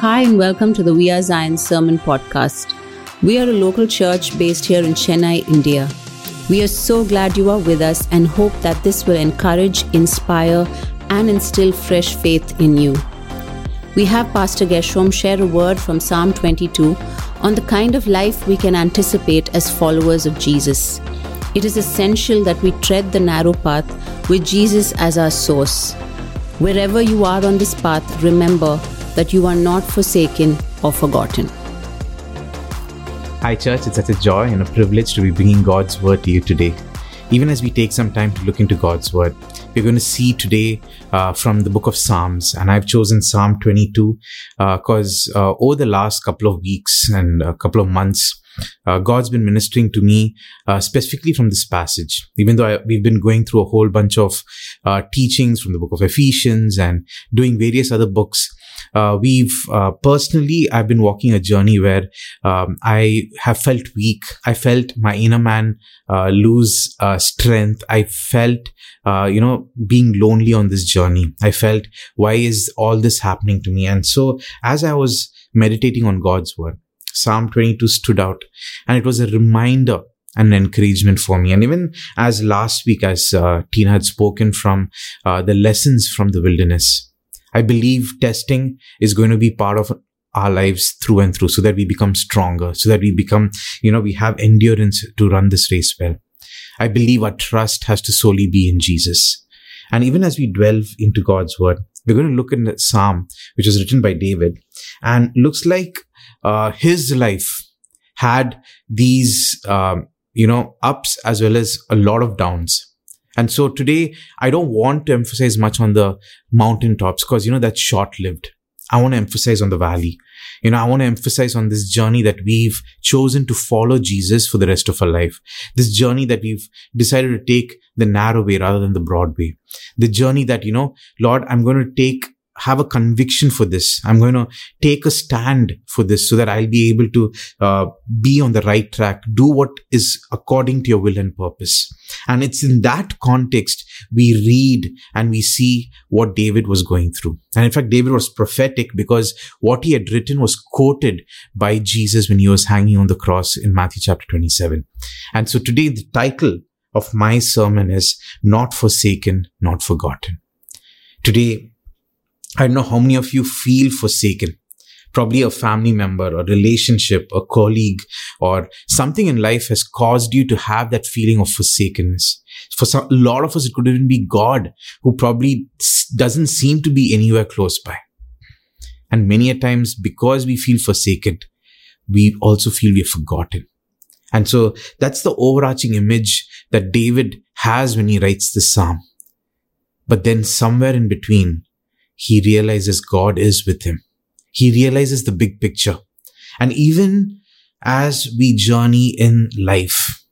Hi, and welcome to the We Are Zion Sermon Podcast. We are a local church based here in Chennai, India. We are so glad you are with us and hope that this will encourage, inspire, and instill fresh faith in you. We have Pastor Gershom share a word from Psalm 22 on the kind of life we can anticipate as followers of Jesus. It is essential that we tread the narrow path with Jesus as our source. Wherever you are on this path, remember that you are not forsaken or forgotten. Hi, church. It's such a joy and a privilege to be bringing God's word to you today. Even as we take some time to look into God's word, we're going to see today uh, from the book of Psalms, and I've chosen Psalm 22 because uh, uh, over the last couple of weeks and a couple of months, uh, God's been ministering to me uh, specifically from this passage. Even though I, we've been going through a whole bunch of uh, teachings from the book of Ephesians and doing various other books, uh, we've uh, personally I've been walking a journey where um, I have felt weak. I felt my inner man uh, lose strength. I felt you know being lonely on this journey. I felt why is all this happening to me? And so as I was meditating on God's word, Psalm 22 stood out and it was a reminder and an encouragement for me. And even as last week, as uh, Tina had spoken from uh, the lessons from the wilderness, I believe testing is going to be part of our lives through and through so that we become stronger, so that we become, you know, we have endurance to run this race well. I believe our trust has to solely be in Jesus. And even as we delve into God's word, we're going to look in the Psalm, which was written by David, and looks like uh, his life had these, um, you know, ups as well as a lot of downs. And so today, I don't want to emphasize much on the mountaintops because, you know, that's short lived. I want to emphasize on the valley. You know, I want to emphasize on this journey that we've chosen to follow Jesus for the rest of our life. This journey that we've decided to take the narrow way rather than the broad way. The journey that, you know, Lord, I'm going to take have a conviction for this. I'm going to take a stand for this so that I'll be able to uh, be on the right track, do what is according to your will and purpose. And it's in that context we read and we see what David was going through. And in fact, David was prophetic because what he had written was quoted by Jesus when he was hanging on the cross in Matthew chapter 27. And so today the title of my sermon is Not Forsaken, Not Forgotten. Today, I don't know how many of you feel forsaken. Probably a family member, a relationship, a colleague, or something in life has caused you to have that feeling of forsakenness. For some, a lot of us, it could even be God who probably doesn't seem to be anywhere close by. And many a times, because we feel forsaken, we also feel we're forgotten. And so that's the overarching image that David has when he writes this psalm. But then somewhere in between, he realizes God is with him. He realizes the big picture. And even as we journey in life,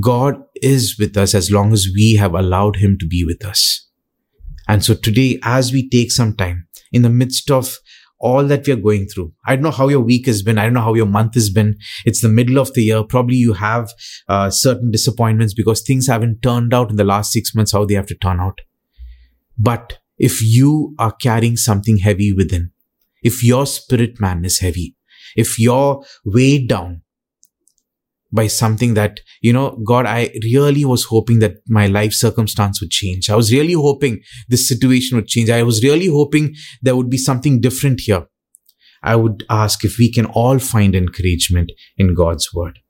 God is with us as long as we have allowed him to be with us. And so today, as we take some time in the midst of all that we are going through. I don't know how your week has been. I don't know how your month has been. It's the middle of the year. Probably you have uh, certain disappointments because things haven't turned out in the last six months how they have to turn out. But if you are carrying something heavy within, if your spirit man is heavy, if you're weighed down by something that, you know, God, I really was hoping that my life circumstance would change. I was really hoping this situation would change. I was really hoping there would be something different here. I would ask if we can all find encouragement in God's word.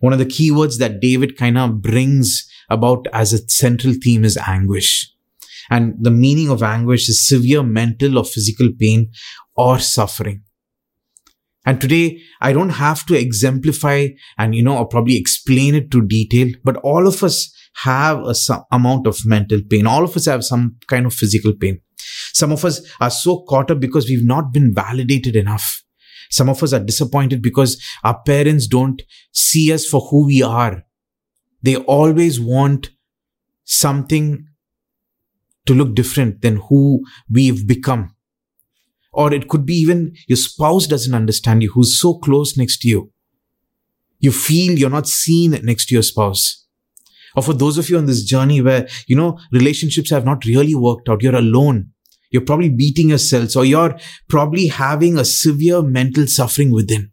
One of the key words that David kind of brings about as a central theme is anguish. And the meaning of anguish is severe mental or physical pain or suffering. And today, I don't have to exemplify and, you know, or probably explain it to detail, but all of us have a some amount of mental pain. All of us have some kind of physical pain. Some of us are so caught up because we've not been validated enough. Some of us are disappointed because our parents don't see us for who we are. They always want something to look different than who we've become. Or it could be even your spouse doesn't understand you, who's so close next to you. You feel you're not seen next to your spouse. Or for those of you on this journey where, you know, relationships have not really worked out, you're alone. You're probably beating yourselves or you're probably having a severe mental suffering within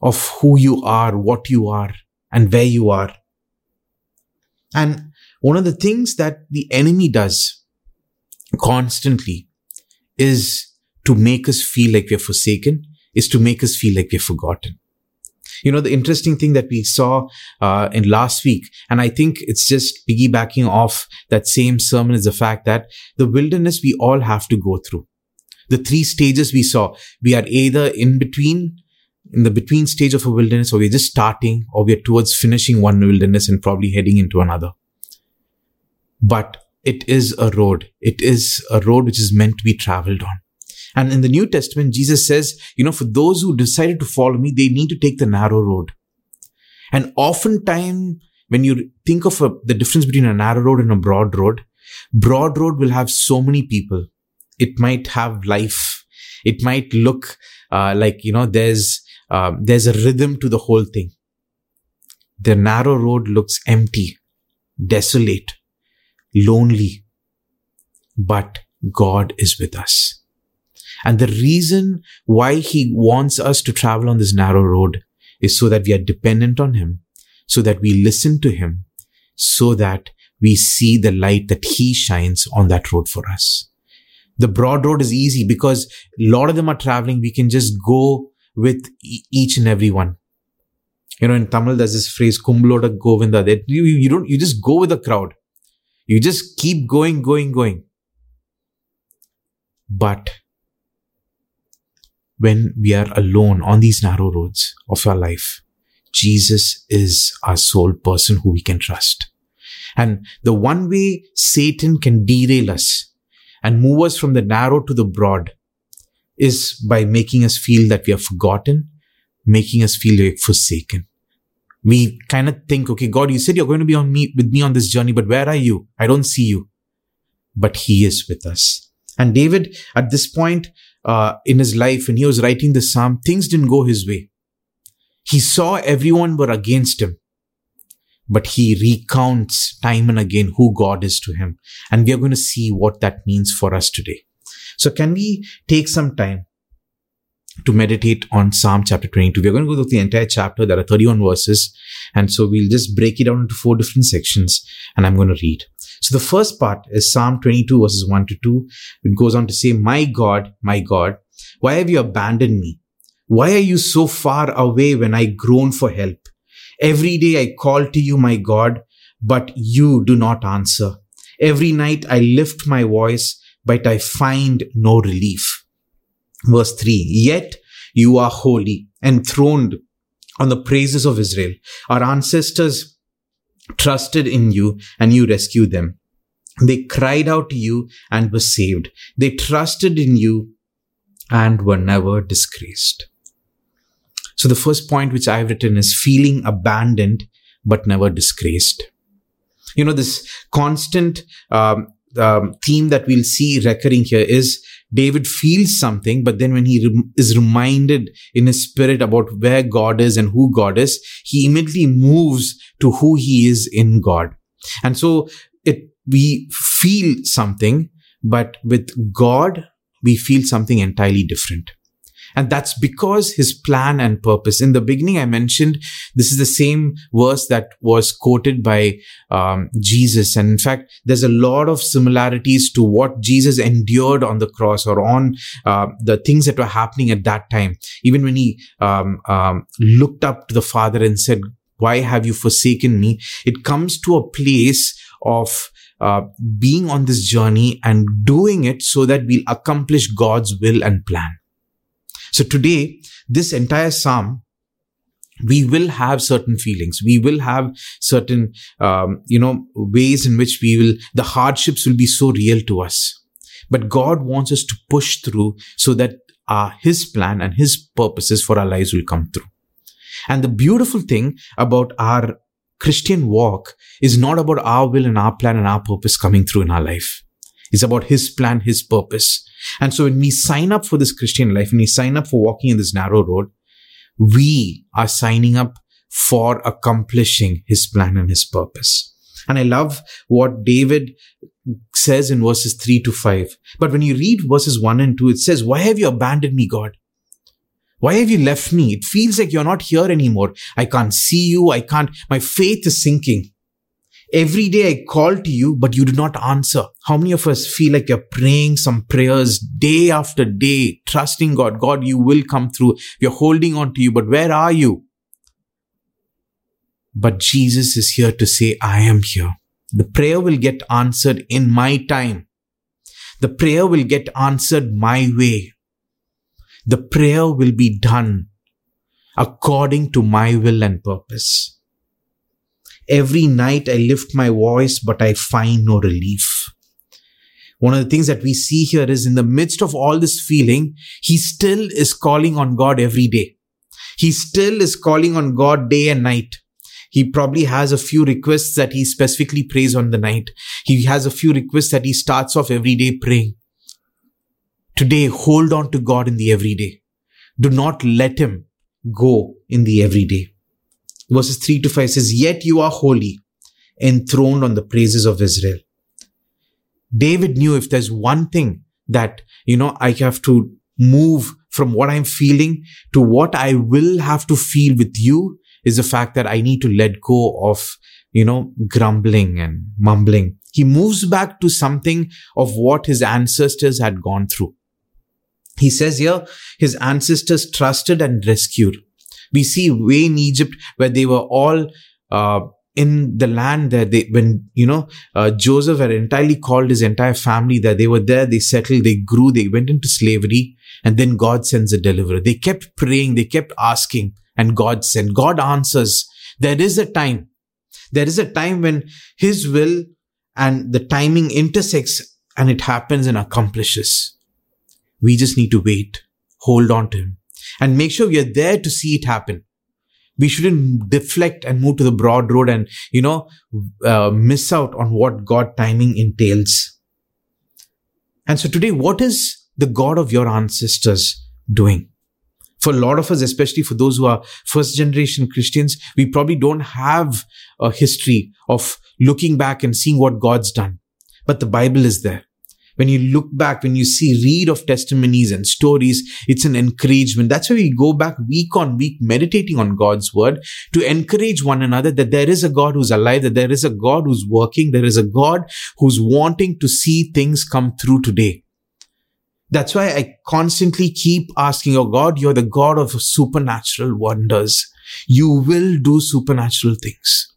of who you are, what you are, and where you are. And one of the things that the enemy does constantly is to make us feel like we're forsaken, is to make us feel like we're forgotten. You know, the interesting thing that we saw uh, in last week, and I think it's just piggybacking off that same sermon is the fact that the wilderness we all have to go through. The three stages we saw, we are either in between, in the between stage of a wilderness, or we're just starting, or we're towards finishing one wilderness and probably heading into another. But it is a road. It is a road which is meant to be traveled on. And in the New Testament, Jesus says, you know, for those who decided to follow me, they need to take the narrow road. And oftentimes, when you think of a, the difference between a narrow road and a broad road, broad road will have so many people. It might have life. It might look uh, like you know there's uh, there's a rhythm to the whole thing. The narrow road looks empty, desolate, lonely, but God is with us. And the reason why he wants us to travel on this narrow road is so that we are dependent on him, so that we listen to him, so that we see the light that he shines on that road for us. The broad road is easy because a lot of them are traveling. We can just go with each and every one. You know, in Tamil, there's this phrase, Kumbaloda Govinda, that you, you don't, you just go with the crowd. You just keep going, going, going. But when we are alone on these narrow roads of our life, Jesus is our sole person who we can trust. And the one way Satan can derail us and move us from the narrow to the broad is by making us feel that we are forgotten, making us feel like forsaken. We kind of think, okay, God, you said you're going to be on me with me on this journey, but where are you? I don't see you. But he is with us. And David, at this point, uh, in his life when he was writing the psalm, things didn't go his way. He saw everyone were against him, but he recounts time and again who God is to him. And we are going to see what that means for us today. So can we take some time to meditate on Psalm chapter 22? We're going to go through the entire chapter. There are 31 verses. And so we'll just break it down into four different sections and I'm going to read. So the first part is Psalm 22 verses 1 to 2. It goes on to say, My God, my God, why have you abandoned me? Why are you so far away when I groan for help? Every day I call to you, my God, but you do not answer. Every night I lift my voice, but I find no relief. Verse 3 Yet you are holy, enthroned on the praises of Israel. Our ancestors trusted in you and you rescued them. They cried out to you and were saved. They trusted in you and were never disgraced. So the first point which I've written is feeling abandoned but never disgraced. You know, this constant um, um, theme that we'll see recurring here is David feels something, but then when he re- is reminded in his spirit about where God is and who God is, he immediately moves to who he is in God. And so it, we feel something, but with God, we feel something entirely different. And that's because his plan and purpose. In the beginning, I mentioned this is the same verse that was quoted by um, Jesus. And in fact, there's a lot of similarities to what Jesus endured on the cross or on uh, the things that were happening at that time. Even when he um, um, looked up to the Father and said, why have you forsaken me? It comes to a place of uh, being on this journey and doing it so that we'll accomplish God's will and plan. So today, this entire psalm, we will have certain feelings. We will have certain, um, you know, ways in which we will, the hardships will be so real to us. But God wants us to push through so that uh, His plan and His purposes for our lives will come through. And the beautiful thing about our Christian walk is not about our will and our plan and our purpose coming through in our life. It's about His plan, His purpose. And so when we sign up for this Christian life, when we sign up for walking in this narrow road, we are signing up for accomplishing His plan and His purpose. And I love what David says in verses 3 to 5. But when you read verses 1 and 2, it says, Why have you abandoned me, God? Why have you left me? It feels like you're not here anymore. I can't see you. I can't, my faith is sinking. Every day I call to you, but you do not answer. How many of us feel like you're praying some prayers day after day, trusting God? God, you will come through. We're holding on to you, but where are you? But Jesus is here to say, I am here. The prayer will get answered in my time. The prayer will get answered my way the prayer will be done according to my will and purpose. Every night I lift my voice, but I find no relief. One of the things that we see here is in the midst of all this feeling, he still is calling on God every day. He still is calling on God day and night. He probably has a few requests that he specifically prays on the night. He has a few requests that he starts off every day praying. Today, hold on to God in the everyday. Do not let Him go in the everyday. Verses 3 to 5 says, Yet you are holy, enthroned on the praises of Israel. David knew if there's one thing that, you know, I have to move from what I'm feeling to what I will have to feel with you is the fact that I need to let go of, you know, grumbling and mumbling. He moves back to something of what his ancestors had gone through. He says here, his ancestors trusted and rescued. We see way in Egypt where they were all uh, in the land there. They, when you know uh, Joseph had entirely called his entire family there. They were there. They settled. They grew. They went into slavery, and then God sends a deliverer. They kept praying. They kept asking, and God sent. God answers. There is a time. There is a time when His will and the timing intersects, and it happens and accomplishes. We just need to wait, hold on to Him, and make sure we are there to see it happen. We shouldn't deflect and move to the broad road and, you know, uh, miss out on what God timing entails. And so today, what is the God of your ancestors doing? For a lot of us, especially for those who are first generation Christians, we probably don't have a history of looking back and seeing what God's done. But the Bible is there when you look back, when you see, read of testimonies and stories, it's an encouragement. That's why we go back week on week, meditating on God's word to encourage one another that there is a God who's alive, that there is a God who's working, there is a God who's wanting to see things come through today. That's why I constantly keep asking, oh God, you're the God of supernatural wonders. You will do supernatural things.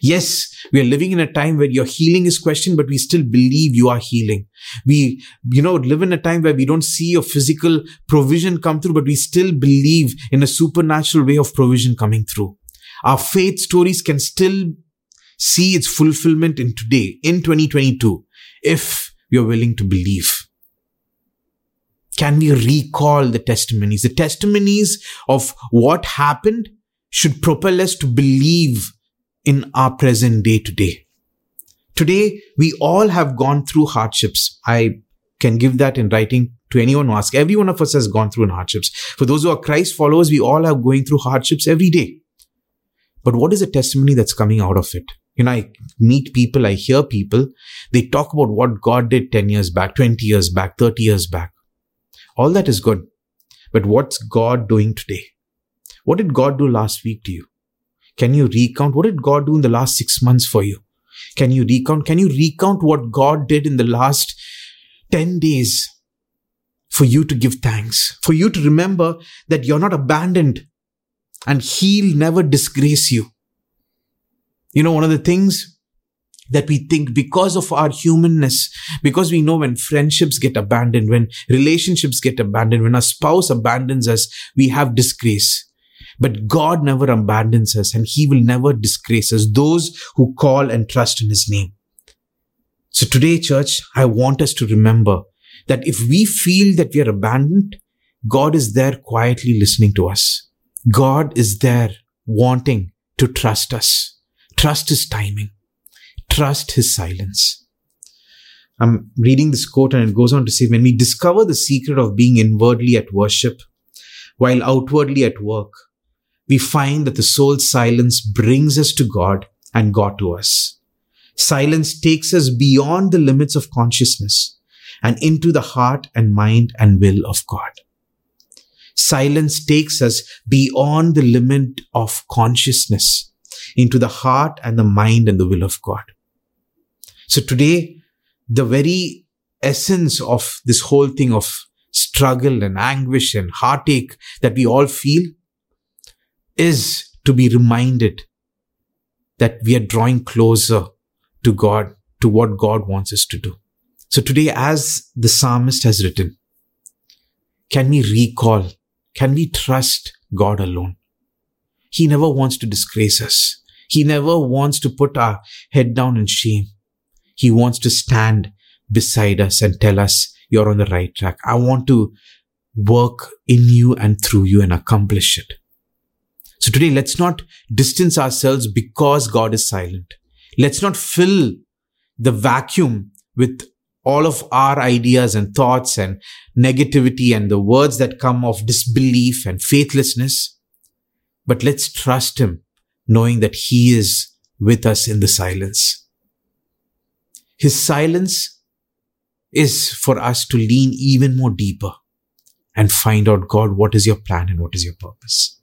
Yes, we are living in a time where your healing is questioned, but we still believe you are healing. We, you know, live in a time where we don't see a physical provision come through, but we still believe in a supernatural way of provision coming through. Our faith stories can still see its fulfillment in today, in 2022, if we are willing to believe. Can we recall the testimonies? The testimonies of what happened should propel us to believe in our present day today. Today, we all have gone through hardships. I can give that in writing to anyone who asks. Every one of us has gone through hardships. For those who are Christ followers, we all are going through hardships every day. But what is the testimony that's coming out of it? You know, I meet people, I hear people, they talk about what God did 10 years back, 20 years back, 30 years back. All that is good. But what's God doing today? What did God do last week to you? Can you recount what did God do in the last six months for you? Can you recount? Can you recount what God did in the last 10 days for you to give thanks? For you to remember that you're not abandoned and He'll never disgrace you. You know, one of the things that we think because of our humanness, because we know when friendships get abandoned, when relationships get abandoned, when a spouse abandons us, we have disgrace. But God never abandons us and He will never disgrace us, those who call and trust in His name. So today, church, I want us to remember that if we feel that we are abandoned, God is there quietly listening to us. God is there wanting to trust us. Trust His timing. Trust His silence. I'm reading this quote and it goes on to say, when we discover the secret of being inwardly at worship while outwardly at work, we find that the soul's silence brings us to God and God to us. Silence takes us beyond the limits of consciousness and into the heart and mind and will of God. Silence takes us beyond the limit of consciousness into the heart and the mind and the will of God. So today, the very essence of this whole thing of struggle and anguish and heartache that we all feel is to be reminded that we are drawing closer to God, to what God wants us to do. So today, as the psalmist has written, can we recall, can we trust God alone? He never wants to disgrace us. He never wants to put our head down in shame. He wants to stand beside us and tell us, you're on the right track. I want to work in you and through you and accomplish it. So today, let's not distance ourselves because God is silent. Let's not fill the vacuum with all of our ideas and thoughts and negativity and the words that come of disbelief and faithlessness. But let's trust Him, knowing that He is with us in the silence. His silence is for us to lean even more deeper and find out, God, what is your plan and what is your purpose?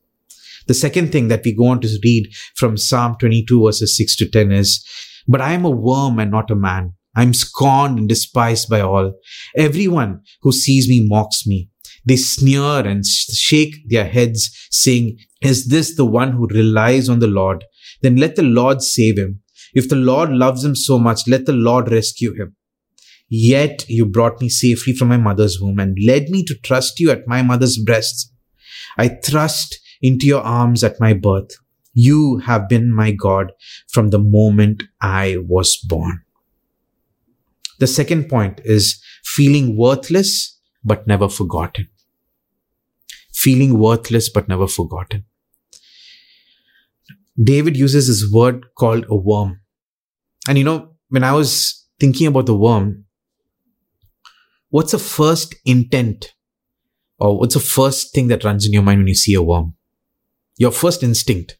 The second thing that we go on to read from Psalm 22 verses 6 to 10 is, but I am a worm and not a man. I'm scorned and despised by all. Everyone who sees me mocks me. They sneer and shake their heads saying, is this the one who relies on the Lord? Then let the Lord save him. If the Lord loves him so much, let the Lord rescue him. Yet you brought me safely from my mother's womb and led me to trust you at my mother's breast. I thrust into your arms at my birth. You have been my God from the moment I was born. The second point is feeling worthless but never forgotten. Feeling worthless but never forgotten. David uses this word called a worm. And you know, when I was thinking about the worm, what's the first intent or what's the first thing that runs in your mind when you see a worm? Your first instinct.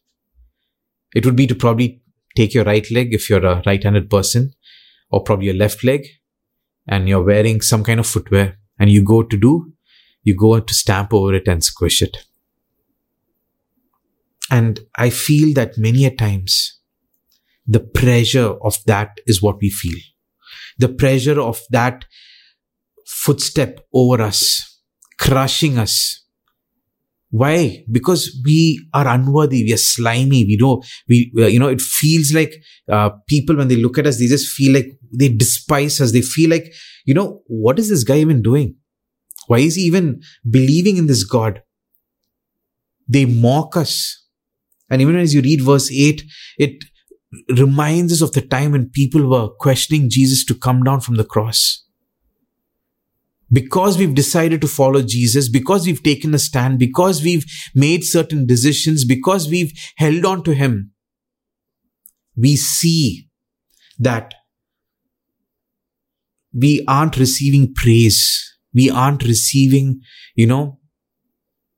It would be to probably take your right leg if you're a right handed person, or probably your left leg, and you're wearing some kind of footwear, and you go to do, you go to stamp over it and squish it. And I feel that many a times the pressure of that is what we feel. The pressure of that footstep over us, crushing us. Why? Because we are unworthy. We are slimy. We know, we, uh, you know, it feels like, uh, people, when they look at us, they just feel like they despise us. They feel like, you know, what is this guy even doing? Why is he even believing in this God? They mock us. And even as you read verse 8, it reminds us of the time when people were questioning Jesus to come down from the cross. Because we've decided to follow Jesus, because we've taken a stand, because we've made certain decisions, because we've held on to Him, we see that we aren't receiving praise. We aren't receiving, you know,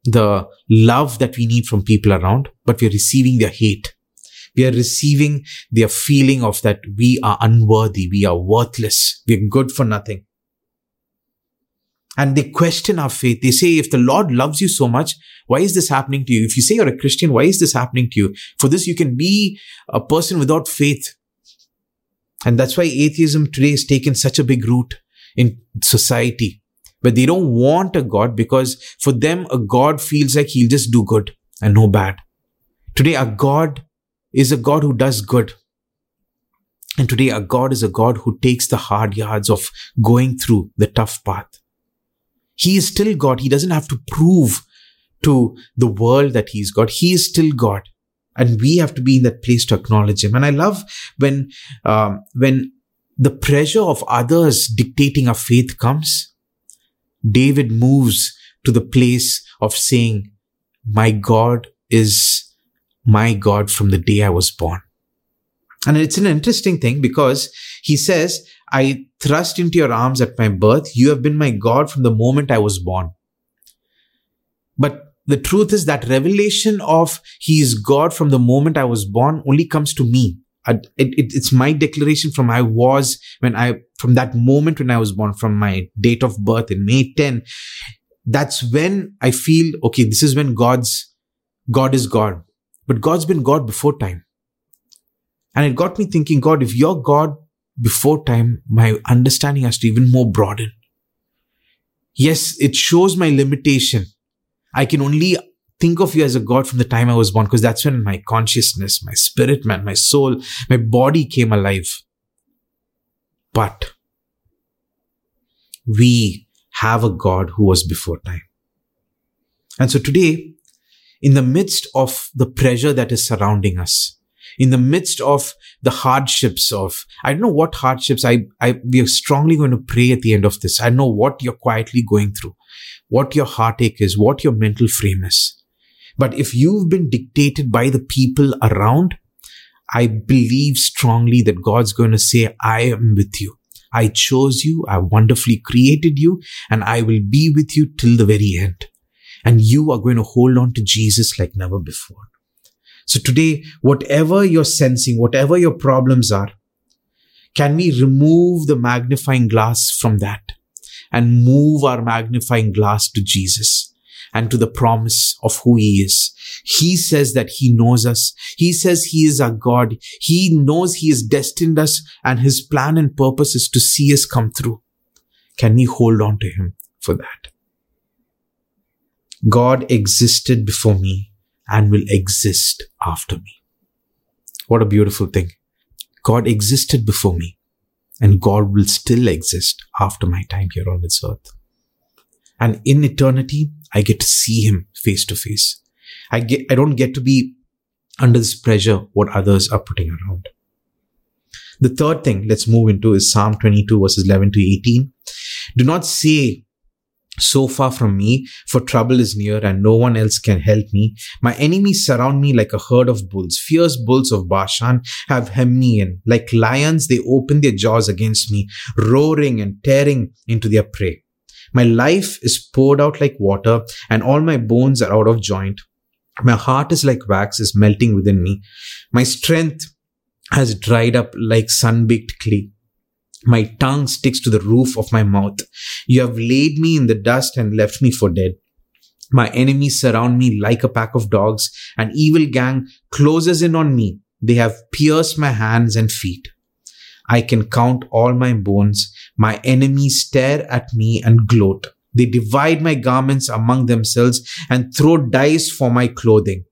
the love that we need from people around, but we're receiving their hate. We are receiving their feeling of that we are unworthy, we are worthless, we're good for nothing. And they question our faith. They say, if the Lord loves you so much, why is this happening to you? If you say you're a Christian, why is this happening to you? For this, you can be a person without faith. And that's why atheism today has taken such a big root in society. But they don't want a God because for them, a God feels like he'll just do good and no bad. Today, a God is a God who does good. And today, a God is a God who takes the hard yards of going through the tough path. He is still God. He doesn't have to prove to the world that he's God. He is still God. And we have to be in that place to acknowledge him. And I love when, um, when the pressure of others dictating our faith comes, David moves to the place of saying, my God is my God from the day I was born. And it's an interesting thing because he says, I thrust into your arms at my birth. You have been my God from the moment I was born. But the truth is that revelation of he is God from the moment I was born only comes to me. it, it, it's my declaration from I was when I, from that moment when I was born, from my date of birth in May 10, that's when I feel, okay, this is when God's, God is God. But God's been God before time. And it got me thinking, God, if you're God before time, my understanding has to even more broaden. Yes, it shows my limitation. I can only think of you as a God from the time I was born, because that's when my consciousness, my spirit, man, my soul, my body came alive. But we have a God who was before time. And so today, in the midst of the pressure that is surrounding us, in the midst of the hardships of, I don't know what hardships I, I, we are strongly going to pray at the end of this. I know what you're quietly going through, what your heartache is, what your mental frame is. But if you've been dictated by the people around, I believe strongly that God's going to say, I am with you. I chose you. I wonderfully created you and I will be with you till the very end. And you are going to hold on to Jesus like never before. So today, whatever you're sensing, whatever your problems are, can we remove the magnifying glass from that and move our magnifying glass to Jesus and to the promise of who he is? He says that he knows us. He says he is our God. He knows he has destined us and his plan and purpose is to see us come through. Can we hold on to him for that? God existed before me and will exist after me. What a beautiful thing. God existed before me and God will still exist after my time here on this earth. And in eternity, I get to see him face to face. I get, I don't get to be under this pressure what others are putting around. The third thing let's move into is Psalm 22 verses 11 to 18. Do not say so far from me, for trouble is near and no one else can help me. My enemies surround me like a herd of bulls. Fierce bulls of Bashan have hemmed me in. Like lions, they open their jaws against me, roaring and tearing into their prey. My life is poured out like water and all my bones are out of joint. My heart is like wax is melting within me. My strength has dried up like sun-baked clay. My tongue sticks to the roof of my mouth. You have laid me in the dust and left me for dead. My enemies surround me like a pack of dogs. An evil gang closes in on me. They have pierced my hands and feet. I can count all my bones. My enemies stare at me and gloat. They divide my garments among themselves and throw dice for my clothing.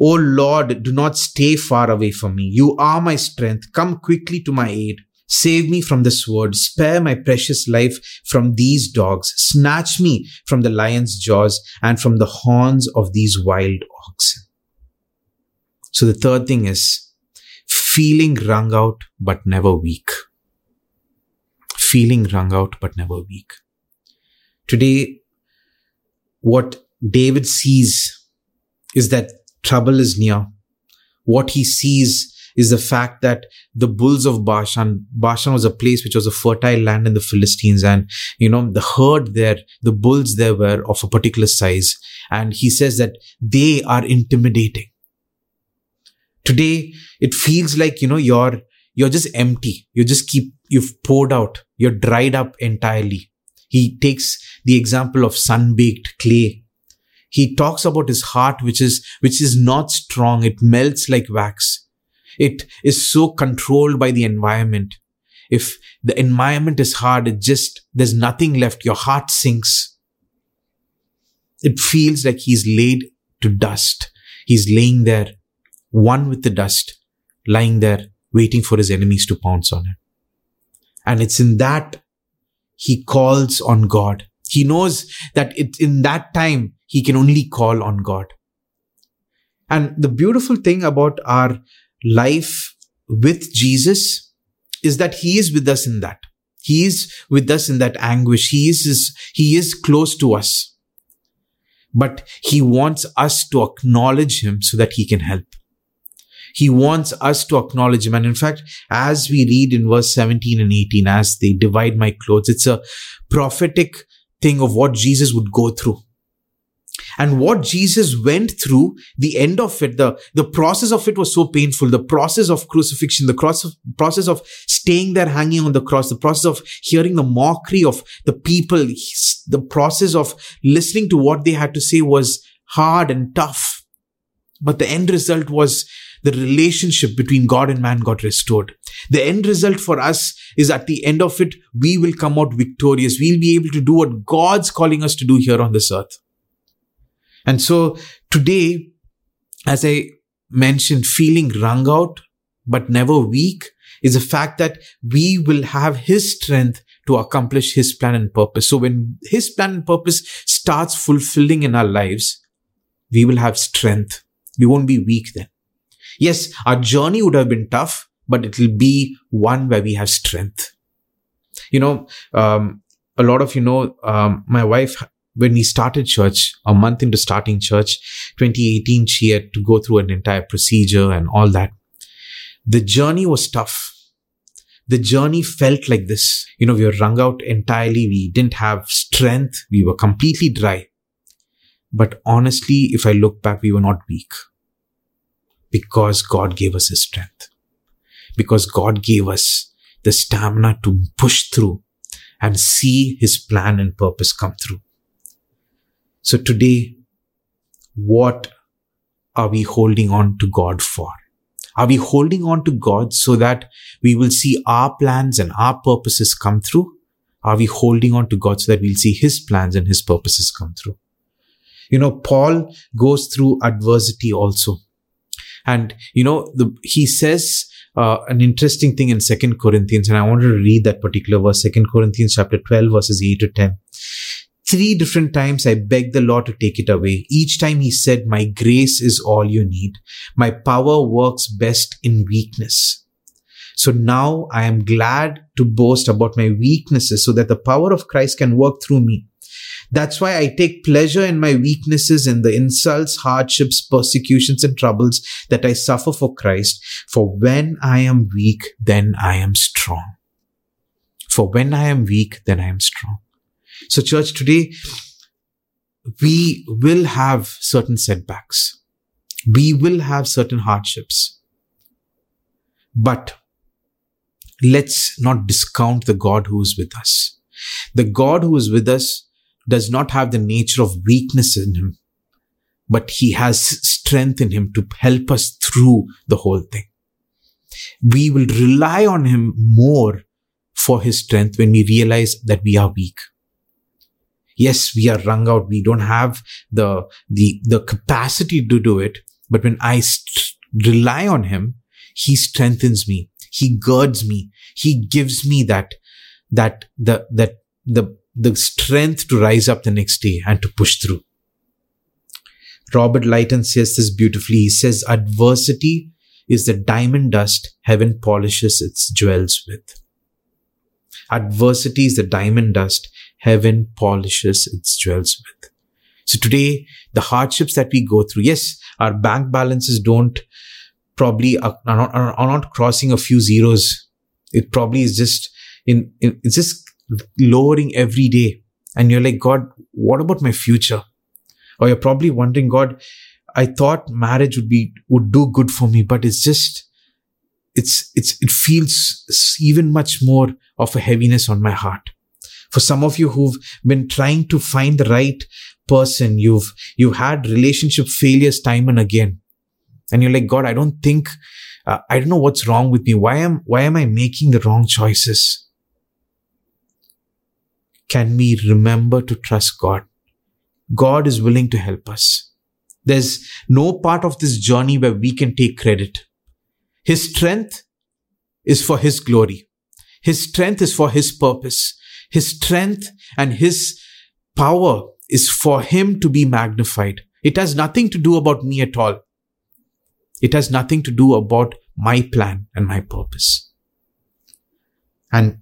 O Lord, do not stay far away from me. You are my strength. Come quickly to my aid. Save me from the sword. Spare my precious life from these dogs. Snatch me from the lion's jaws and from the horns of these wild oxen. So the third thing is feeling wrung out but never weak. Feeling wrung out but never weak. Today, what David sees is that trouble is near. What he sees is the fact that the bulls of Bashan, Bashan was a place which was a fertile land in the Philistines and, you know, the herd there, the bulls there were of a particular size. And he says that they are intimidating. Today, it feels like, you know, you're, you're just empty. You just keep, you've poured out. You're dried up entirely. He takes the example of sun-baked clay he talks about his heart which is which is not strong it melts like wax it is so controlled by the environment. If the environment is hard, it just, there's nothing left. Your heart sinks. It feels like he's laid to dust. He's laying there, one with the dust, lying there, waiting for his enemies to pounce on him. And it's in that he calls on God. He knows that it, in that time, he can only call on God. And the beautiful thing about our life with Jesus is that he is with us in that. He is with us in that anguish. He is, he is close to us. But he wants us to acknowledge him so that he can help. He wants us to acknowledge him. And in fact, as we read in verse 17 and 18, as they divide my clothes, it's a prophetic thing of what Jesus would go through. And what Jesus went through, the end of it, the, the process of it was so painful. The process of crucifixion, the cross of, process of staying there hanging on the cross, the process of hearing the mockery of the people, the process of listening to what they had to say was hard and tough. But the end result was the relationship between God and man got restored. The end result for us is at the end of it, we will come out victorious. We'll be able to do what God's calling us to do here on this earth. And so today, as I mentioned, feeling wrung out, but never weak is the fact that we will have his strength to accomplish his plan and purpose. So when his plan and purpose starts fulfilling in our lives, we will have strength. We won't be weak then. Yes, our journey would have been tough, but it will be one where we have strength. You know, um, a lot of you know, um, my wife when we started church, a month into starting church, 2018, she had to go through an entire procedure and all that. The journey was tough. The journey felt like this. You know, we were wrung out entirely. We didn't have strength. We were completely dry. But honestly, if I look back, we were not weak because God gave us His strength. Because God gave us the stamina to push through and see His plan and purpose come through. So today, what are we holding on to God for? Are we holding on to God so that we will see our plans and our purposes come through? Are we holding on to God so that we'll see His plans and His purposes come through? You know, Paul goes through adversity also. And, you know, the, he says uh, an interesting thing in Second Corinthians, and I wanted to read that particular verse, Second Corinthians chapter 12, verses 8 to 10. Three different times I begged the Lord to take it away. Each time he said, my grace is all you need. My power works best in weakness. So now I am glad to boast about my weaknesses so that the power of Christ can work through me. That's why I take pleasure in my weaknesses, in the insults, hardships, persecutions, and troubles that I suffer for Christ. For when I am weak, then I am strong. For when I am weak, then I am strong. So, church, today we will have certain setbacks. We will have certain hardships. But let's not discount the God who is with us. The God who is with us does not have the nature of weakness in him, but he has strength in him to help us through the whole thing. We will rely on him more for his strength when we realize that we are weak yes, we are wrung out. We don't have the, the, the capacity to do it. But when I st- rely on him, he strengthens me. He girds me. He gives me that, that, the, that, the, the strength to rise up the next day and to push through. Robert Leighton says this beautifully. He says, adversity is the diamond dust heaven polishes its jewels with. Adversity is the diamond dust heaven polishes its jewels with. So today, the hardships that we go through, yes, our bank balances don't probably are, not, are not crossing a few zeros. It probably is just in, in, it's just lowering every day. And you're like, God, what about my future? Or you're probably wondering, God, I thought marriage would be, would do good for me, but it's just, it's, it's, it feels even much more of a heaviness on my heart for some of you who've been trying to find the right person you've you've had relationship failures time and again. And you're like god i don't think uh, i don't know what's wrong with me. Why am why am i making the wrong choices? Can we remember to trust god? God is willing to help us. There's no part of this journey where we can take credit. His strength is for his glory. His strength is for his purpose his strength and His power is for Him to be magnified. It has nothing to do about me at all. It has nothing to do about my plan and my purpose. And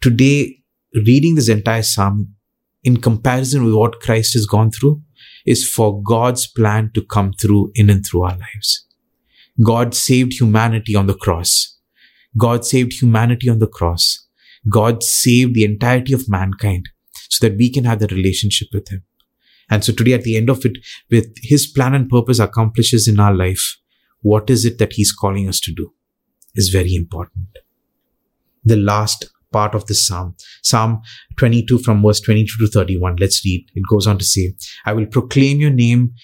today, reading this entire psalm in comparison with what Christ has gone through is for God's plan to come through in and through our lives. God saved humanity on the cross. God saved humanity on the cross God saved the entirety of mankind so that we can have the relationship with Him. And so today, at the end of it, with His plan and purpose accomplishes in our life, what is it that He's calling us to do is very important. The last part of this psalm, Psalm 22 from verse 22 to 31. Let's read. It goes on to say, I will proclaim your name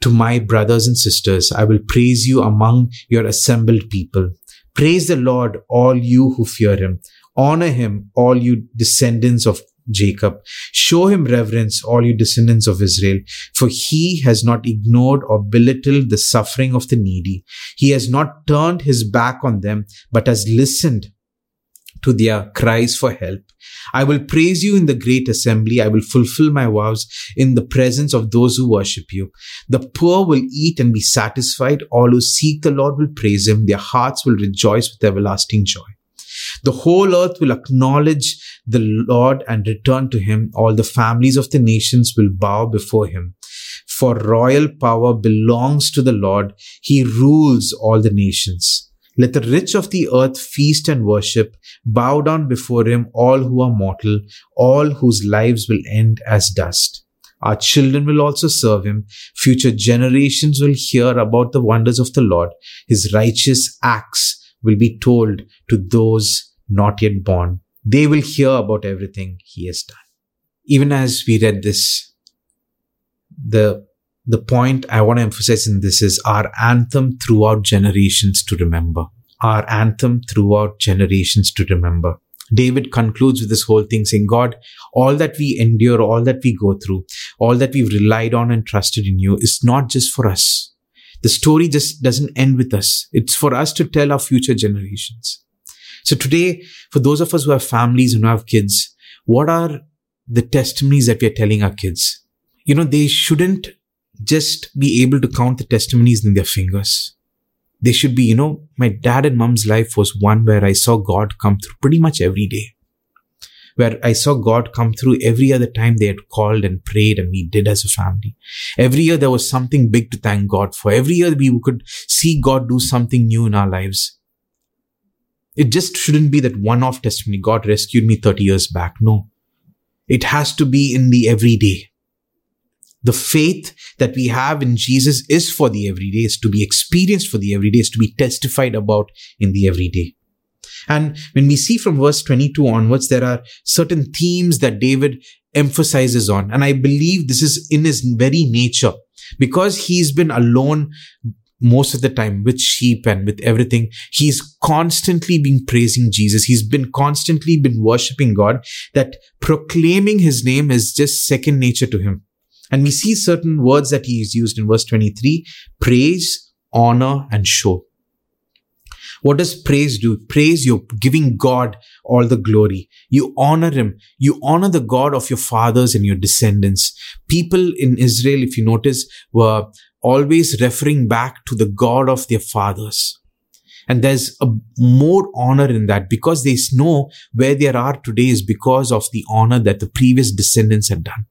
to my brothers and sisters. I will praise you among your assembled people. Praise the Lord, all you who fear him. Honor him, all you descendants of Jacob. Show him reverence, all you descendants of Israel, for he has not ignored or belittled the suffering of the needy. He has not turned his back on them, but has listened to their cries for help. I will praise you in the great assembly. I will fulfill my vows in the presence of those who worship you. The poor will eat and be satisfied. All who seek the Lord will praise him. Their hearts will rejoice with everlasting joy. The whole earth will acknowledge the Lord and return to him. All the families of the nations will bow before him. For royal power belongs to the Lord. He rules all the nations. Let the rich of the earth feast and worship, bow down before him, all who are mortal, all whose lives will end as dust. Our children will also serve him. Future generations will hear about the wonders of the Lord. His righteous acts will be told to those not yet born. They will hear about everything he has done. Even as we read this, the the point I want to emphasize in this is our anthem throughout generations to remember. Our anthem throughout generations to remember. David concludes with this whole thing saying, God, all that we endure, all that we go through, all that we've relied on and trusted in you is not just for us. The story just doesn't end with us. It's for us to tell our future generations. So today, for those of us who have families and who have kids, what are the testimonies that we are telling our kids? You know, they shouldn't just be able to count the testimonies in their fingers. They should be, you know, my dad and mom's life was one where I saw God come through pretty much every day. Where I saw God come through every other time they had called and prayed and we did as a family. Every year there was something big to thank God for. Every year we could see God do something new in our lives. It just shouldn't be that one off testimony. God rescued me 30 years back. No. It has to be in the everyday. The faith that we have in Jesus is for the everyday, is to be experienced for the everyday, is to be testified about in the everyday. And when we see from verse 22 onwards, there are certain themes that David emphasizes on. And I believe this is in his very nature because he's been alone most of the time with sheep and with everything he's constantly been praising jesus he's been constantly been worshiping god that proclaiming his name is just second nature to him and we see certain words that he is used in verse 23 praise, honor, and show. What does praise do? Praise, you're giving God all the glory. You honor Him. You honor the God of your fathers and your descendants. People in Israel, if you notice, were always referring back to the God of their fathers. And there's a more honor in that because they know where they are today is because of the honor that the previous descendants had done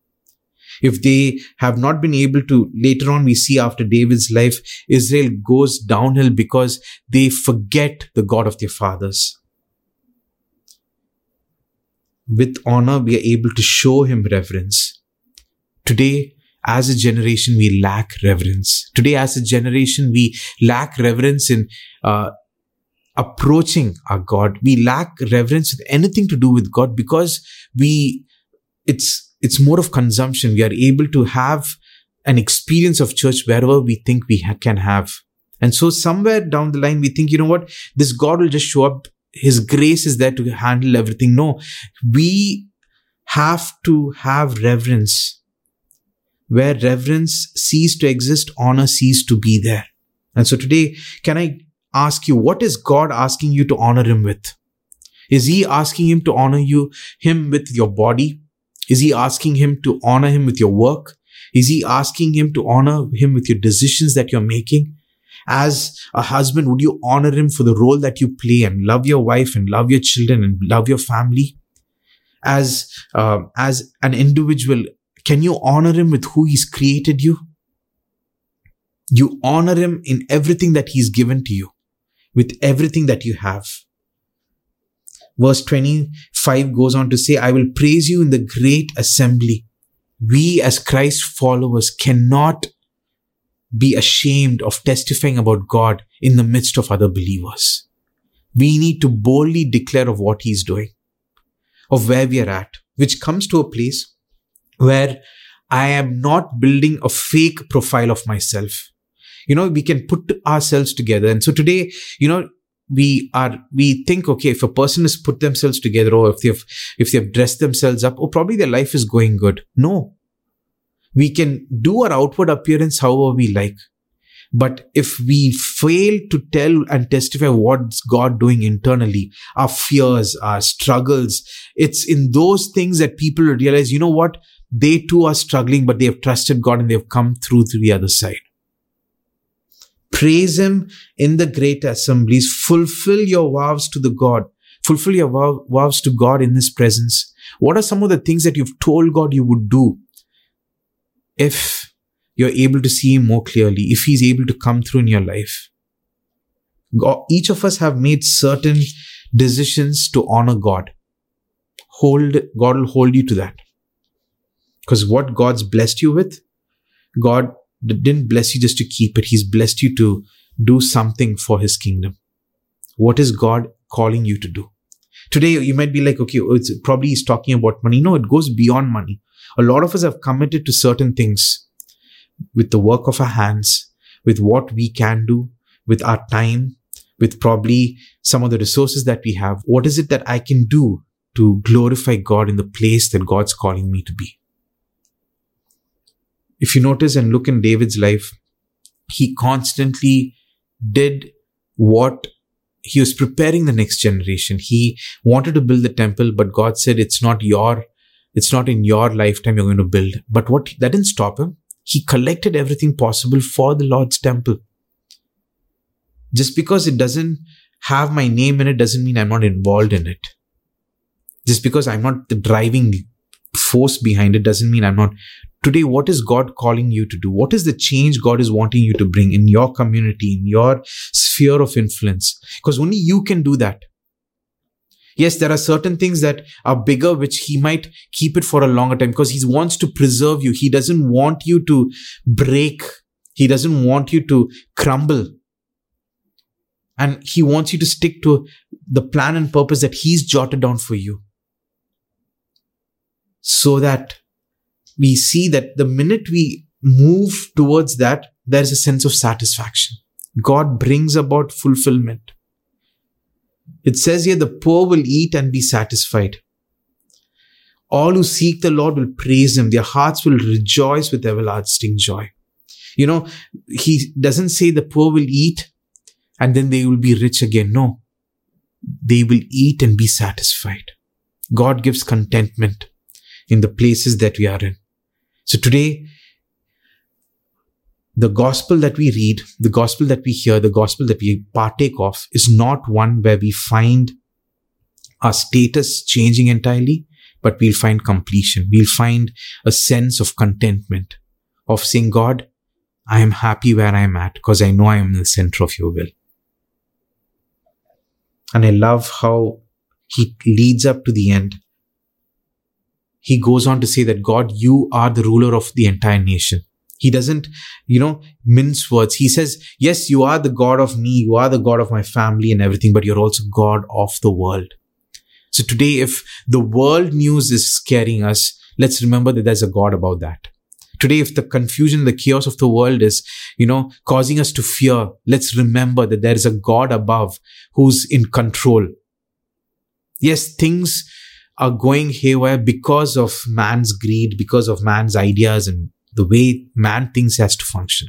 if they have not been able to, later on we see after David's life, Israel goes downhill because they forget the God of their fathers. With honor, we are able to show him reverence. Today, as a generation, we lack reverence. Today, as a generation, we lack reverence in uh, approaching our God. We lack reverence with anything to do with God because we, it's it's more of consumption. We are able to have an experience of church wherever we think we ha- can have. And so somewhere down the line, we think, you know what, this God will just show up. His grace is there to handle everything. No, we have to have reverence. Where reverence ceased to exist, honor ceased to be there. And so today, can I ask you, what is God asking you to honor him with? Is he asking him to honor you, him with your body? Is he asking him to honor him with your work? Is he asking him to honor him with your decisions that you're making? As a husband, would you honor him for the role that you play and love your wife and love your children and love your family? As, uh, as an individual, can you honor him with who he's created you? You honor him in everything that he's given to you, with everything that you have. Verse 25 goes on to say, I will praise you in the great assembly. we as Christ followers cannot be ashamed of testifying about God in the midst of other believers. We need to boldly declare of what He's doing, of where we are at, which comes to a place where I am not building a fake profile of myself. You know, we can put ourselves together. And so today, you know, we are we think okay if a person has put themselves together or if they've if they've dressed themselves up or oh, probably their life is going good no we can do our outward appearance however we like but if we fail to tell and testify what's god doing internally our fears our struggles it's in those things that people realize you know what they too are struggling but they have trusted god and they've come through to the other side Praise Him in the great assemblies. Fulfill your vows to the God. Fulfill your vow, vows to God in His presence. What are some of the things that you've told God you would do if you're able to see Him more clearly, if He's able to come through in your life? God, each of us have made certain decisions to honor God. Hold, God will hold you to that. Because what God's blessed you with, God didn't bless you just to keep it. He's blessed you to do something for his kingdom. What is God calling you to do? Today, you might be like, okay, oh, it's probably he's talking about money. No, it goes beyond money. A lot of us have committed to certain things with the work of our hands, with what we can do, with our time, with probably some of the resources that we have. What is it that I can do to glorify God in the place that God's calling me to be? If you notice and look in David's life, he constantly did what he was preparing the next generation. He wanted to build the temple, but God said, it's not your, it's not in your lifetime you're going to build. But what, that didn't stop him. He collected everything possible for the Lord's temple. Just because it doesn't have my name in it doesn't mean I'm not involved in it. Just because I'm not the driving force behind it doesn't mean I'm not today what is god calling you to do? What is the change god is wanting you to bring in your community in your sphere of influence? Because only you can do that. Yes there are certain things that are bigger which he might keep it for a longer time because he wants to preserve you. He doesn't want you to break. He doesn't want you to crumble. And he wants you to stick to the plan and purpose that he's jotted down for you. So that we see that the minute we move towards that, there is a sense of satisfaction. God brings about fulfillment. It says here, the poor will eat and be satisfied. All who seek the Lord will praise Him. Their hearts will rejoice with everlasting joy. You know, He doesn't say the poor will eat and then they will be rich again. No. They will eat and be satisfied. God gives contentment in the places that we are in. So today, the gospel that we read, the gospel that we hear, the gospel that we partake of is not one where we find our status changing entirely, but we'll find completion. We'll find a sense of contentment of saying, God, I am happy where I am at because I know I am in the center of your will. And I love how he leads up to the end he goes on to say that God, you are the ruler of the entire nation. He doesn't, you know, mince words. He says, yes, you are the God of me. You are the God of my family and everything, but you're also God of the world. So today, if the world news is scaring us, let's remember that there's a God about that. Today, if the confusion, the chaos of the world is, you know, causing us to fear, let's remember that there is a God above who's in control. Yes, things are going haywire because of man's greed, because of man's ideas and the way man thinks has to function.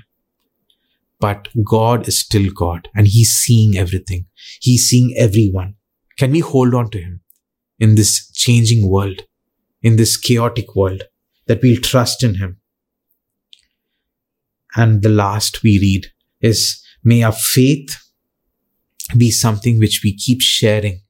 But God is still God and He's seeing everything. He's seeing everyone. Can we hold on to Him in this changing world, in this chaotic world, that we'll trust in Him? And the last we read is, may our faith be something which we keep sharing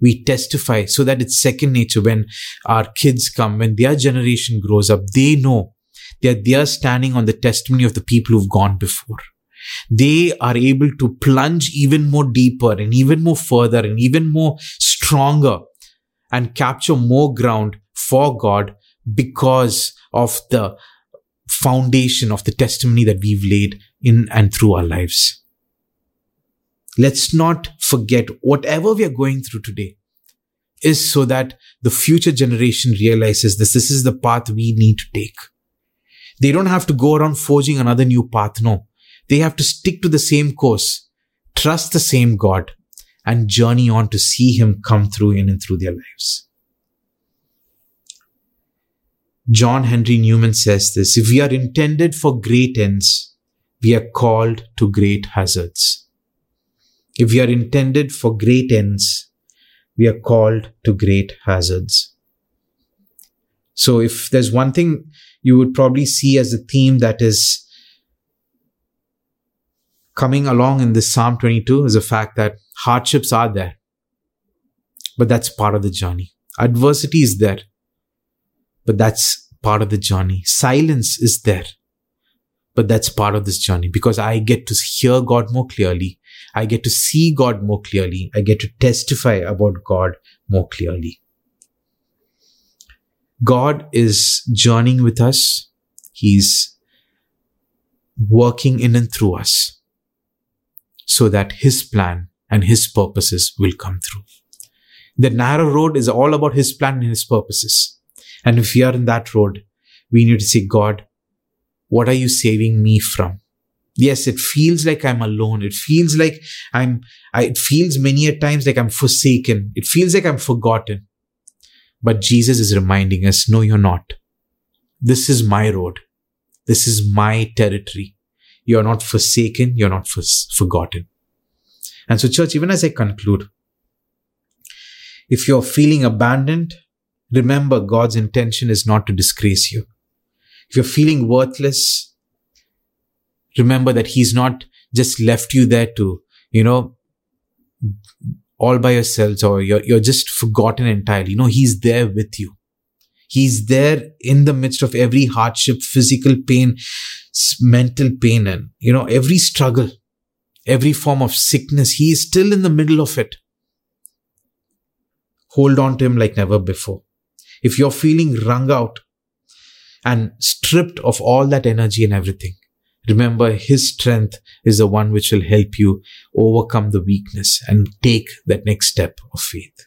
we testify so that it's second nature when our kids come, when their generation grows up, they know that they are standing on the testimony of the people who've gone before. They are able to plunge even more deeper and even more further and even more stronger and capture more ground for God because of the foundation of the testimony that we've laid in and through our lives. Let's not forget whatever we are going through today is so that the future generation realizes this. This is the path we need to take. They don't have to go around forging another new path. No, they have to stick to the same course, trust the same God, and journey on to see Him come through in and through their lives. John Henry Newman says this if we are intended for great ends, we are called to great hazards. If we are intended for great ends, we are called to great hazards. So, if there's one thing you would probably see as a theme that is coming along in this Psalm 22 is the fact that hardships are there, but that's part of the journey. Adversity is there, but that's part of the journey. Silence is there, but that's part of this journey because I get to hear God more clearly. I get to see God more clearly. I get to testify about God more clearly. God is journeying with us. He's working in and through us so that His plan and His purposes will come through. The narrow road is all about His plan and His purposes. And if we are in that road, we need to say, God, what are you saving me from? Yes, it feels like I'm alone. It feels like I'm, I, it feels many a times like I'm forsaken. It feels like I'm forgotten. But Jesus is reminding us, no, you're not. This is my road. This is my territory. You're not forsaken. You're not for- forgotten. And so, church, even as I conclude, if you're feeling abandoned, remember God's intention is not to disgrace you. If you're feeling worthless, remember that He's not just left you there to, you know, all by yourselves or you're, you're just forgotten entirely. No, He's there with you. He's there in the midst of every hardship, physical pain, mental pain, and, you know, every struggle, every form of sickness. He is still in the middle of it. Hold on to Him like never before. If you're feeling wrung out and stripped of all that energy and everything, Remember, His strength is the one which will help you overcome the weakness and take that next step of faith.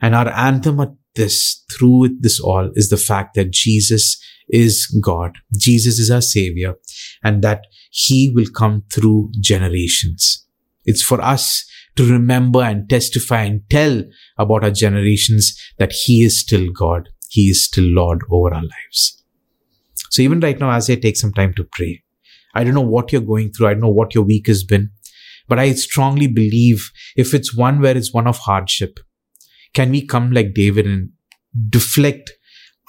And our anthem at this, through this all, is the fact that Jesus is God. Jesus is our Savior and that He will come through generations. It's for us to remember and testify and tell about our generations that He is still God. He is still Lord over our lives. So even right now, as I take some time to pray, I don't know what you're going through. I don't know what your week has been. But I strongly believe if it's one where it's one of hardship, can we come like David and deflect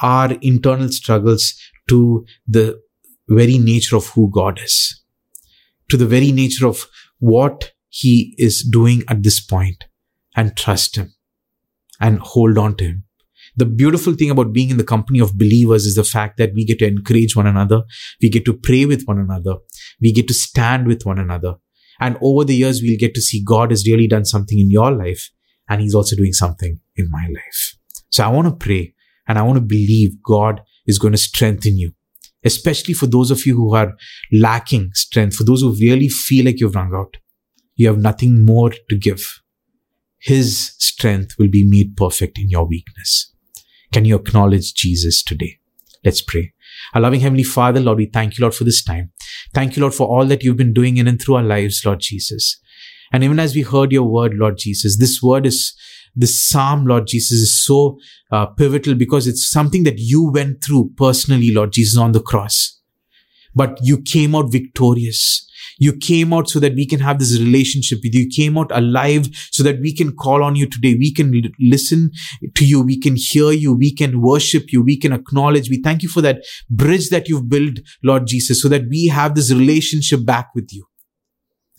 our internal struggles to the very nature of who God is, to the very nature of what He is doing at this point, and trust Him and hold on to Him the beautiful thing about being in the company of believers is the fact that we get to encourage one another. We get to pray with one another. We get to stand with one another. And over the years, we'll get to see God has really done something in your life and he's also doing something in my life. So I want to pray and I want to believe God is going to strengthen you, especially for those of you who are lacking strength, for those who really feel like you've run out. You have nothing more to give. His strength will be made perfect in your weakness. Can you acknowledge Jesus today? Let's pray. Our loving Heavenly Father, Lord, we thank you, Lord, for this time. Thank you, Lord, for all that you've been doing in and through our lives, Lord Jesus. And even as we heard your word, Lord Jesus, this word is, this psalm, Lord Jesus, is so uh, pivotal because it's something that you went through personally, Lord Jesus, on the cross. But you came out victorious. You came out so that we can have this relationship with you. You came out alive so that we can call on you today. We can l- listen to you. We can hear you. We can worship you. We can acknowledge. We thank you for that bridge that you've built, Lord Jesus, so that we have this relationship back with you.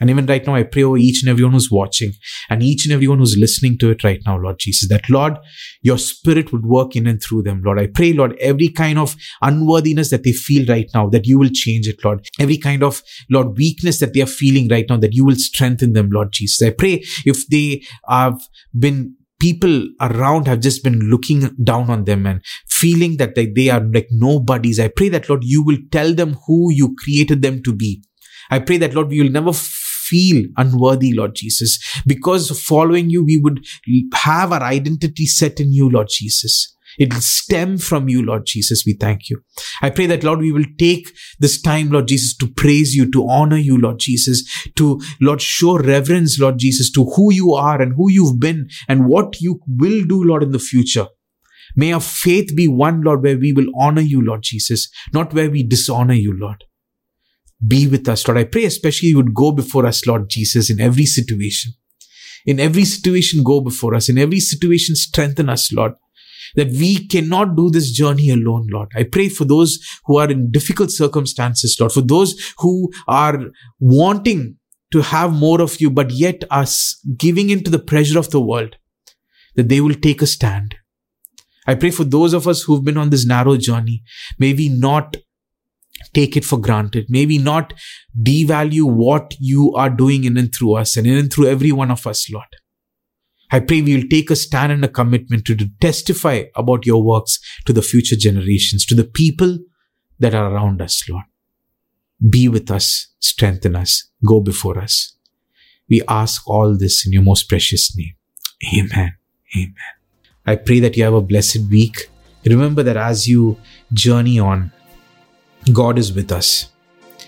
And even right now, I pray over each and everyone who's watching and each and everyone who's listening to it right now, Lord Jesus, that Lord, your spirit would work in and through them, Lord. I pray, Lord, every kind of unworthiness that they feel right now, that you will change it, Lord. Every kind of, Lord, weakness that they are feeling right now, that you will strengthen them, Lord Jesus. I pray if they have been people around have just been looking down on them and feeling that like they are like nobodies. I pray that, Lord, you will tell them who you created them to be. I pray that, Lord, we will never feel unworthy, Lord Jesus. Because following you, we would have our identity set in you, Lord Jesus. It'll stem from you, Lord Jesus. We thank you. I pray that, Lord, we will take this time, Lord Jesus, to praise you, to honor you, Lord Jesus, to, Lord, show reverence, Lord Jesus, to who you are and who you've been and what you will do, Lord, in the future. May our faith be one, Lord, where we will honor you, Lord Jesus, not where we dishonor you, Lord. Be with us, Lord. I pray especially you would go before us, Lord Jesus, in every situation. In every situation, go before us. In every situation, strengthen us, Lord that we cannot do this journey alone, Lord. I pray for those who are in difficult circumstances, Lord, for those who are wanting to have more of you, but yet are giving into the pressure of the world, that they will take a stand. I pray for those of us who've been on this narrow journey. May we not take it for granted. Maybe not devalue what you are doing in and through us and in and through every one of us, Lord. I pray we will take a stand and a commitment to, testify about your works to the future generations, to the people that are around us, Lord. Be with us, strengthen us, go before us. We ask all this in your most precious name. Amen. Amen. I pray that you have a blessed week. Remember that as you journey on, God is with us.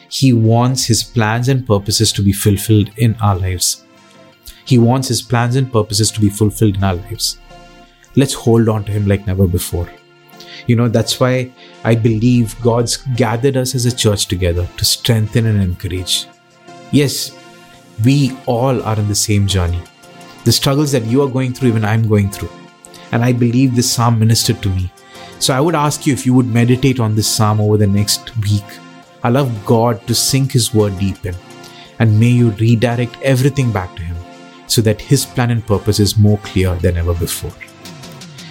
He wants His plans and purposes to be fulfilled in our lives. He wants His plans and purposes to be fulfilled in our lives. Let's hold on to Him like never before. You know, that's why I believe God's gathered us as a church together to strengthen and encourage. Yes, we all are in the same journey. The struggles that you are going through, even I'm going through. And I believe this psalm ministered to me. So I would ask you if you would meditate on this psalm over the next week. Love God to sink His word deep in. And may you redirect everything back to Him so that His plan and purpose is more clear than ever before.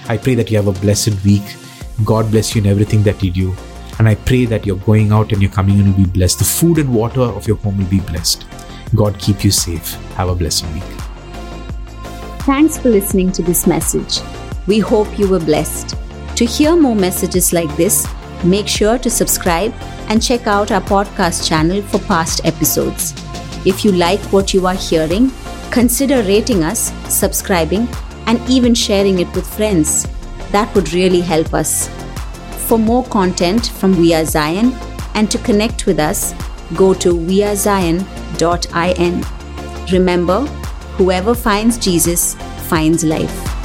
I pray that you have a blessed week. God bless you in everything that you do. And I pray that your going out and your coming in will be blessed. The food and water of your home will be blessed. God keep you safe. Have a blessed week. Thanks for listening to this message. We hope you were blessed. To hear more messages like this, make sure to subscribe and check out our podcast channel for past episodes. If you like what you are hearing, Consider rating us, subscribing, and even sharing it with friends. That would really help us. For more content from We Are Zion and to connect with us, go to wearezion.in. Remember, whoever finds Jesus finds life.